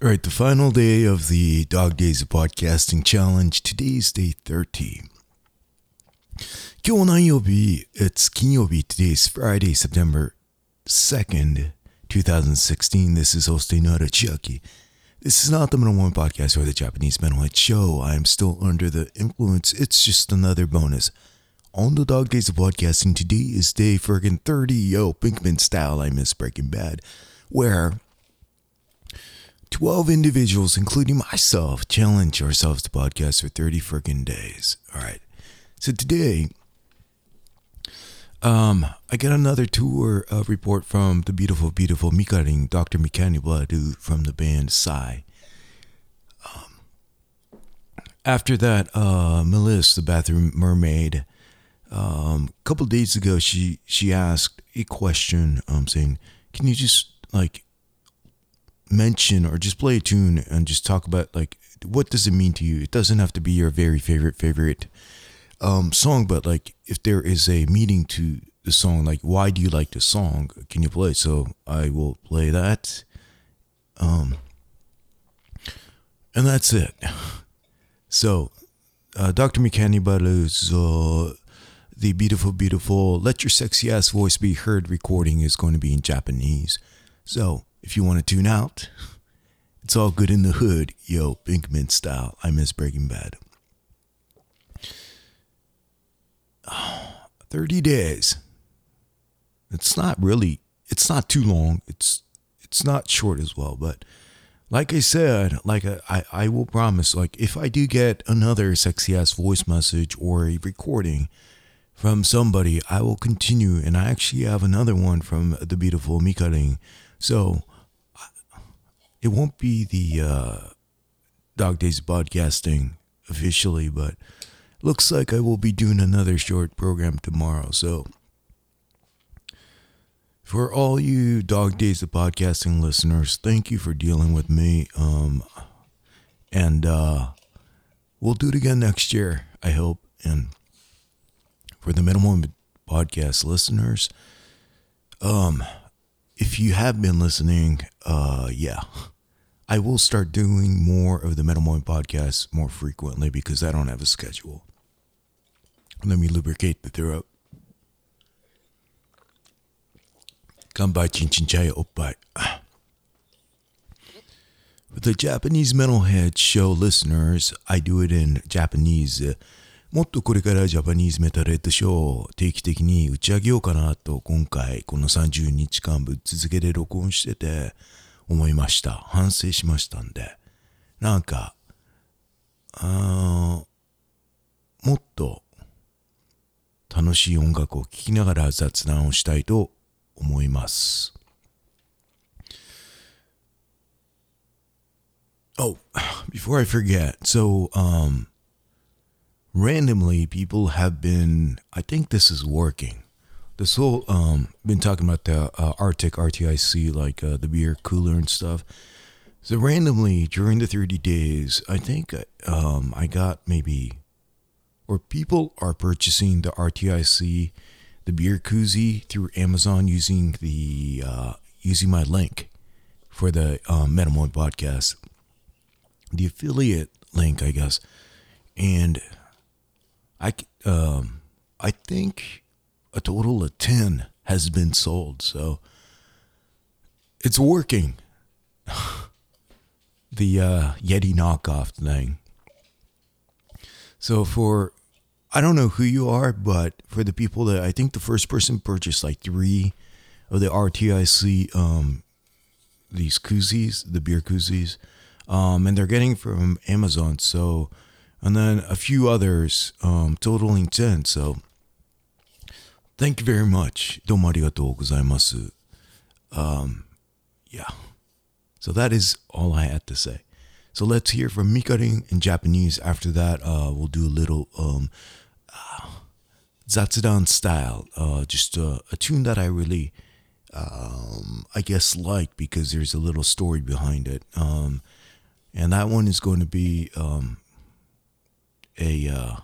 All right, the final day of the Dog Days of Podcasting Challenge. Today's day 30. 今日何曜日 It's 金曜日. Today's Friday, September 2nd, 2016. This is Ostenara Chucky. This is not the Metal Moment podcast or the Japanese MetalHead show. I am still under the influence. It's just another bonus. On the Dog Days of Podcasting, today is day friggin' 30. Yo, Pinkman style, I miss Breaking Bad, where 12 individuals, including myself, challenge ourselves to podcast for 30 friggin' days. All right. So today, um, I got another tour uh, report from the beautiful, beautiful Mikarin, Dr. Mikannibal from the band Sigh. Um, after that, uh, Melissa, the bathroom mermaid, um, a couple days ago, she she asked a question, um, saying, "Can you just like mention or just play a tune and just talk about like what does it mean to you? It doesn't have to be your very favorite favorite um, song, but like if there is a meaning to the song, like why do you like the song? Can you play? So I will play that. Um, and that's it. So, uh, Dr. Baru's uh, the beautiful, beautiful "Let Your Sexy Ass Voice Be Heard" recording is going to be in Japanese. So, if you want to tune out, it's all good in the hood, yo, Pinkman style. I miss Breaking Bad. 30 days. It's not really it's not too long. It's it's not short as well, but like I said, like I, I will promise, like if I do get another sexy ass voice message or a recording from somebody, I will continue. And I actually have another one from the beautiful Mikarin. So it won't be the uh, Dog Days of podcasting officially, but looks like I will be doing another short program tomorrow. So, for all you Dog Days of Podcasting listeners, thank you for dealing with me. Um, and uh, we'll do it again next year, I hope. And for the Metal Moment podcast listeners, um, if you have been listening, uh, yeah. I will start doing more of the Metal Moment podcast more frequently because I don't have a schedule. Let me lubricate the throat. Kanpai chin chin chaya oppai. For the Japanese Metalhead Show listeners, I do it in Japanese. もっとこれからジャパニーズメタルヘッドショーを定期的に打ち上げようかなと今回この30日間ぶっ続けで録音してて思いました。反省しましたんで。なんか、あもっと楽しい音楽を聴きながら雑談をしたいと思います。Oh, before I forget, so um randomly people have been i think this is working. This whole um been talking about the uh, arctic rtic like uh, the beer cooler and stuff. So randomly during the 30 days i think um i got maybe or people are purchasing the rtic the beer koozie through amazon using the uh using my link for the um, Metal Moment podcast the affiliate link i guess. And I um I think a total of 10 has been sold. So it's working. the uh, Yeti knockoff thing. So for I don't know who you are, but for the people that I think the first person purchased like three of the RTIC um these koozies, the beer koozies, um, and they're getting from Amazon. So and then a few others, um, totaling 10. So thank you very much. どうもありがとうございます. Um, yeah. So that is all I had to say. So let's hear from Mikaring in Japanese. After that, uh, we'll do a little um, uh, Zatsudan style, uh, just a, a tune that I really, um, I guess, like because there's a little story behind it. Um, and that one is going to be um, a uh,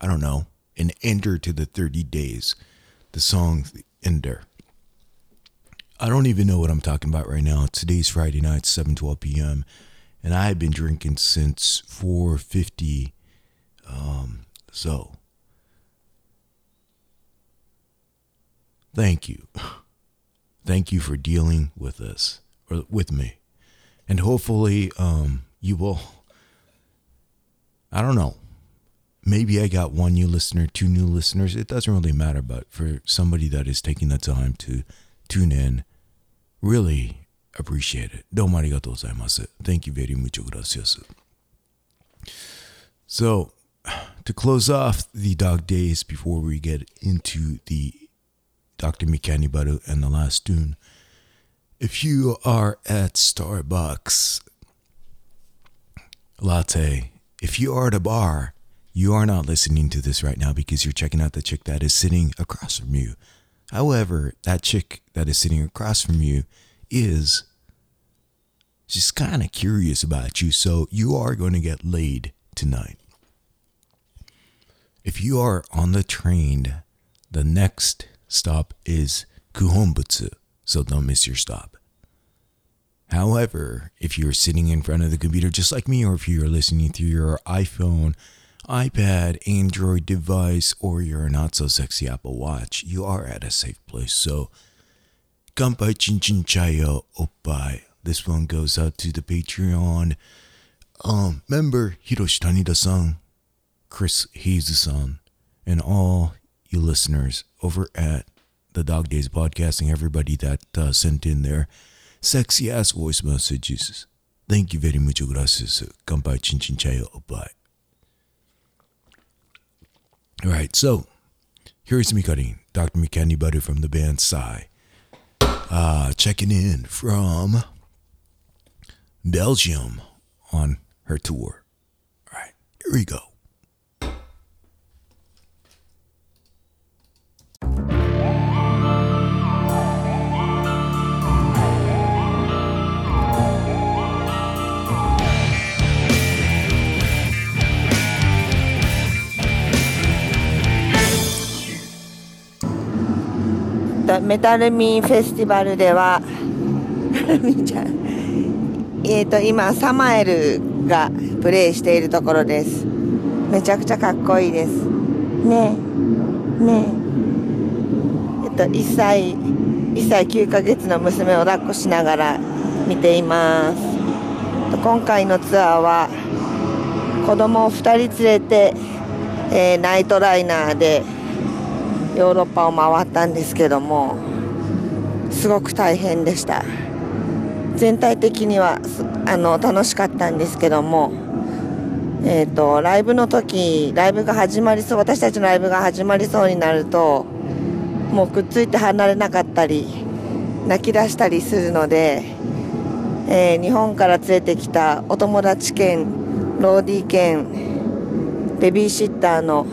I don't know an ender to the 30 days. The song Ender. I don't even know what I'm talking about right now. Today's Friday night, 7:12 p.m., and I have been drinking since 4:50. Um, so thank you, thank you for dealing with us or with me, and hopefully, um, you will. I don't know maybe I got one new listener, two new listeners. It doesn't really matter, but for somebody that is taking the time to tune in, really appreciate it. どうもありがとうございます。Thank you very much. Gracias. So, to close off the dog days before we get into the Dr. Mikannibal and the last tune, if you are at Starbucks, latte, if you are at a bar, you are not listening to this right now because you're checking out the chick that is sitting across from you. However, that chick that is sitting across from you is she's kind of curious about you, so you are going to get laid tonight. If you are on the train, the next stop is Kuhonbutsu, so don't miss your stop. However, if you're sitting in front of the computer just like me, or if you're listening through your iPhone, iPad, Android device, or your not so sexy Apple Watch, you are at a safe place. So, Kampai Chin Chayo Oppai. This one goes out to the Patreon um, member Hiroshi Tanida-san, Chris Hayes-san, and all you listeners over at the Dog Days Podcasting, everybody that uh, sent in their sexy ass voice messages. Thank you very much. Gracias. Kampai Chin Chin Chayo. All right, so here's Mikari, Dr. Mikannibal from the band Sigh, uh, checking in from Belgium on her tour. All right, here we go. とメタルミンフェスティバルでは えーと今サマエルがプレイしているところです。めちゃくちゃかっこいいです。ねえ。ねえ。えっと1歳1歳9ヶ月の娘を抱っこしながら見ています。今回のツアーは子供を2人連れて、えー、ナイトライナーでヨーロッパを回ったんですけどもすごく大変でした。全体的にはあの楽しかったんですけどもえーと、ライブの時ライブが始まりそう私たちのライブが始まりそうになるともうくっついて離れなかったり泣き出したりするので、えー、日本から連れてきたお友達兼ローディー兼ベビーシッターの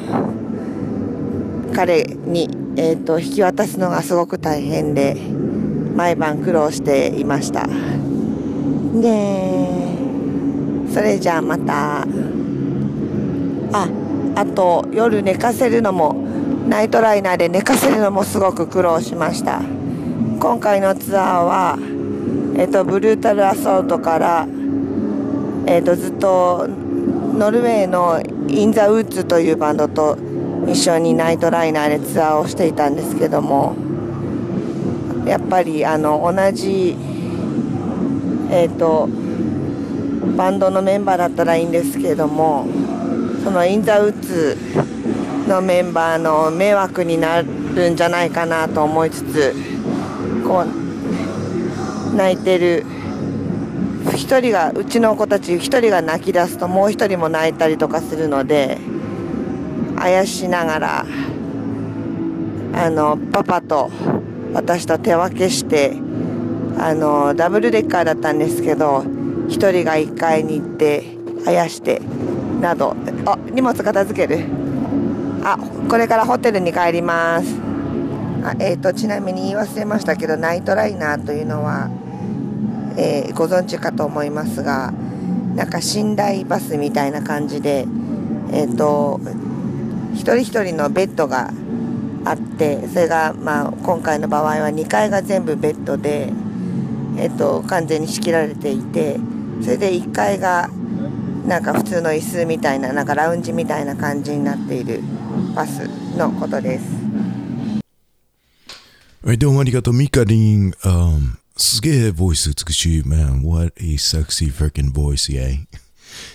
彼に、えーと、引き渡すのがすごく大変で毎晩苦労していました。でそれじゃあまたああと夜寝かせるのもナイトライナーで寝かせるのもすごく苦労しました。今回のツアーは、えーと、ブルータルアソートから、えーとずっとノルウェーのイン・ザ・ウッズというバンドと一緒にナイトライナーでツアーをしていたんですけどもやっぱりあの同じえっ、ー、とバンドのメンバーだったらいいんですけどもそのイン・ザ・ウッズのメンバーの迷惑になるんじゃないかなと思いつつこう泣いてる1人がうちの子たち1人が泣き出すともう1人も泣いたりとかするので。あやしながらあのパパと私と手分けしてあのダブルデッカーだったんですけど1人が1階に行ってあやしてなどあ荷物片付ける。あこれからホテルに帰ります。あ、えーと、ちなみに言い忘れましたけどナイトライナーというのは、えー、ご存知かと思いますがなんか寝台バスみたいな感じでえっ、ー、と一人一人のベッドがあってそれが、まあ、今回の場合は2階が全部ベッドで、えっと、完全に仕切られていてそれで1階がなんか普通の椅子みたいななんかラウンジみたいな感じになっているバスのことです。はい、どうもありがとう。ミカリン、um, すげえボイス美しい、man. What a sexy freaking voice, yeah.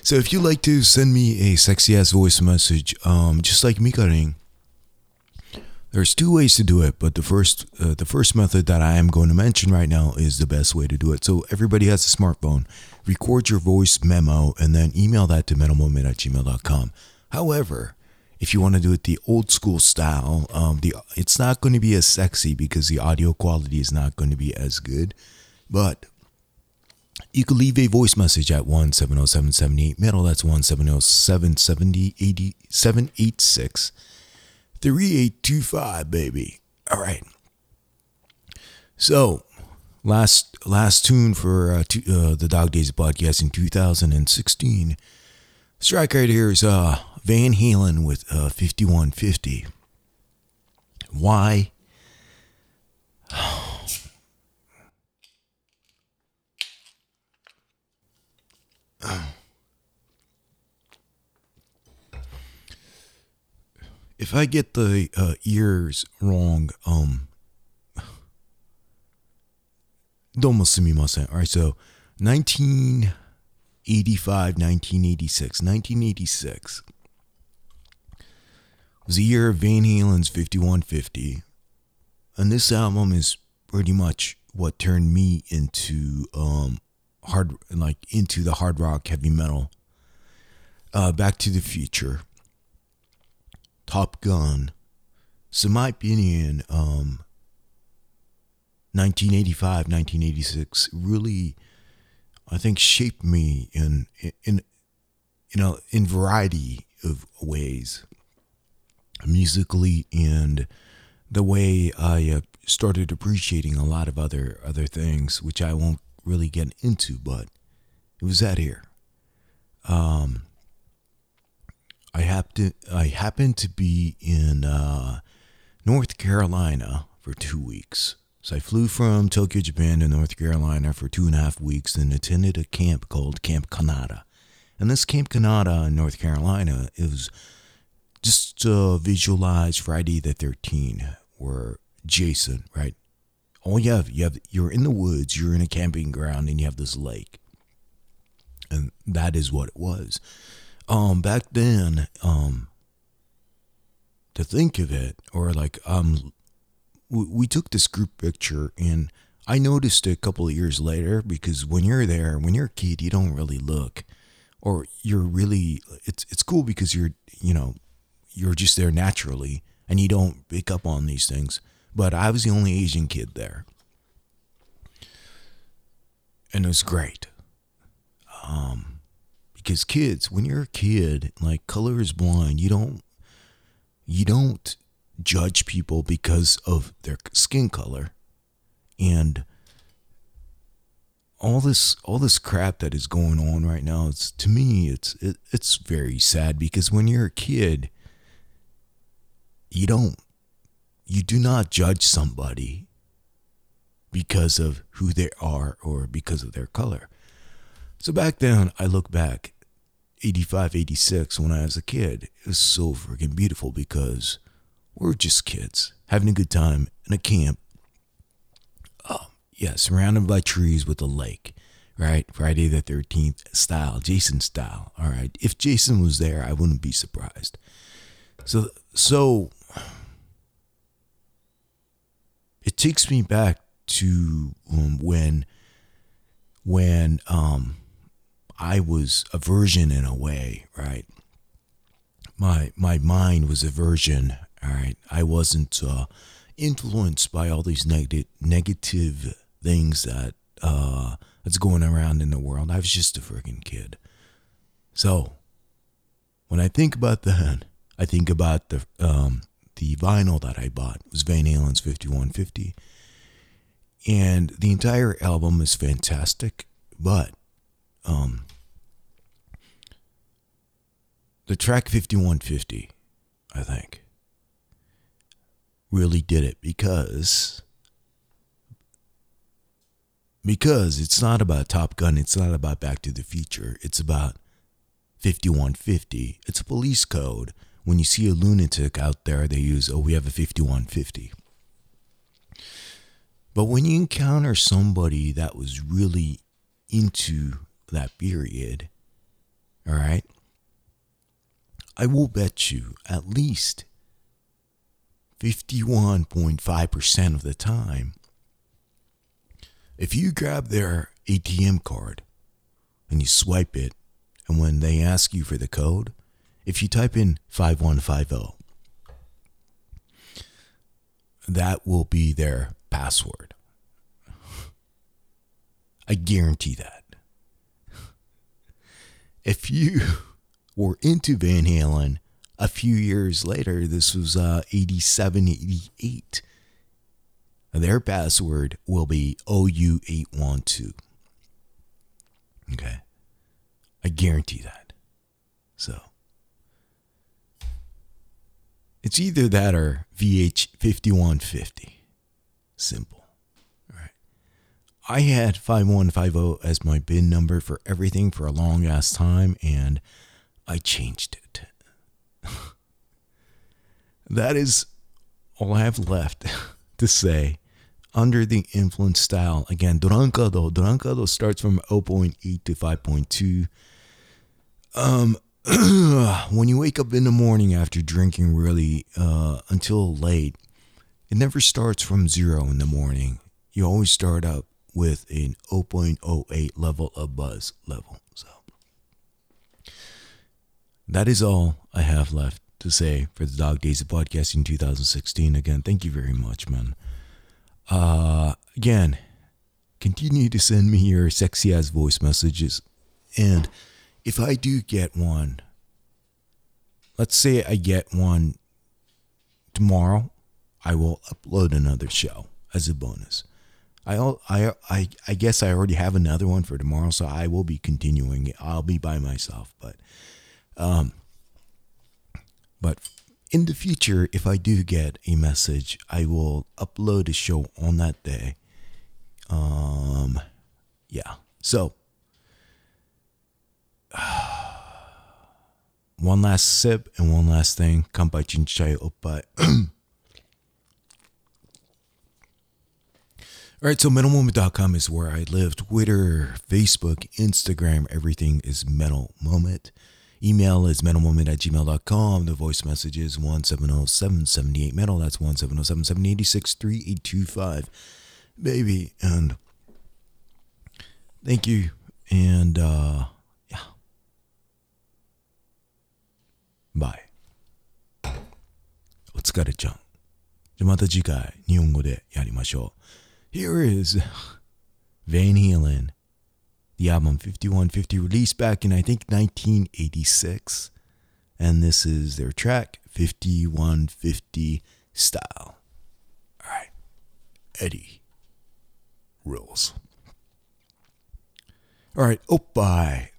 So if you'd like to send me a sexy ass voice message, um, just like Mikarin, there's two ways to do it, but the first uh, the first method that I am going to mention right now is the best way to do it. So everybody has a smartphone. Record your voice memo and then email that to metalmoment at gmail.com. However, if you want to do it the old school style, um, the it's not going to be as sexy because the audio quality is not going to be as good. But you can leave a voice message at 170 metal. That's 170 3825, baby. All right. So, last last tune for uh, uh, the Dog Days podcast in 2016. Strike right here is uh, Van Halen with uh, 5150. Why? if I get the uh, ears wrong, um, domo sumimasen. All right, so 1985, 1986, 1986 was the year of Van Halen's 5150, and this album is pretty much what turned me into um, hard like into the hard rock heavy metal. Uh, Back to the Future, Top Gun. So my opinion, um, 1985, 1986 really, I think, shaped me in in you know in variety of ways, musically and the way I uh, started appreciating a lot of other other things, which I won't really getting into, but it was that here. Um, I happened I happened to be in uh, North Carolina for two weeks. So I flew from Tokyo, Japan to North Carolina for two and a half weeks and attended a camp called Camp Kanata. And this Camp Kanata in North Carolina is just uh, visualize Friday the 13th, where Jason, right? All you have you have you're in the woods you're in a camping ground and you have this lake. And that is what it was. Um back then um to think of it or like um we, we took this group picture and i noticed a couple of years later because when you're there when you're a kid you don't really look or you're really it's it's cool because you're you know you're just there naturally and you don't pick up on these things but I was the only Asian kid there. And it was great. Um, because kids, when you're a kid, like color is blind, you don't you don't judge people because of their skin color. And all this all this crap that is going on right now, it's to me it's it, it's very sad because when you're a kid, you don't you do not judge somebody because of who they are or because of their color. So back then, I look back, 85, 86, when I was a kid, it was so freaking beautiful because we're just kids having a good time in a camp. Oh, yeah, surrounded by trees with a lake, right? Friday the 13th style, Jason style. All right. If Jason was there, I wouldn't be surprised. So, so it takes me back to um, when when um, I was a virgin in a way, right? My my mind was a virgin, all right. I wasn't uh, influenced by all these negative negative things that uh, that's going around in the world. I was just a freaking kid. So when I think about that, I think about the um, the vinyl that I bought was Van Halen's 5150. And the entire album is fantastic, but um, the track 5150, I think, really did it because because it's not about Top Gun, it's not about Back to the Future, it's about 5150. It's a police code. When you see a lunatic out there, they use, oh, we have a 5150. But when you encounter somebody that was really into that period, all right, I will bet you at least 51.5% of the time, if you grab their ATM card and you swipe it, and when they ask you for the code, if you type in 5150, that will be their password. I guarantee that. If you were into Van Halen a few years later, this was uh, 87, 88, their password will be OU812. Okay. I guarantee that. So it's either that or VH5150. Simple. All right. I had 5150 as my bin number for everything for a long ass time, and I changed it. that is all I have left to say under the influence style. Again, Durancado. Durancado starts from 0.8 to 5.2. Um, when you wake up in the morning after drinking really uh, until late, it never starts from zero in the morning. You always start out with an 0.08 level of buzz level. So that is all I have left to say for the Dog Days of Podcasting 2016. Again, thank you very much, man. Uh, again, continue to send me your sexy ass voice messages. And if I do get one, let's say I get one tomorrow, I will upload another show as a bonus. I, I, I, I guess I already have another one for tomorrow, so I will be continuing. I'll be by myself, but, um, but in the future, if I do get a message, I will upload a show on that day. Um, yeah. So, one last sip and one last thing. Come Kampai chinchai oppai. All right, so metalmoment.com is where I live. Twitter, Facebook, Instagram, everything is Metal Moment. Email is metalmoment at gmail.com. The voice message is 170 metal. That's 170 Baby. And thank you. And uh, yeah. Bye. お疲れちゃん。じゃまた次回、日本語でやりましょう。Here is Van Halen. the album 5150 released back in I think 1986 and this is their track 5150 style all right Eddie rules all right oh bye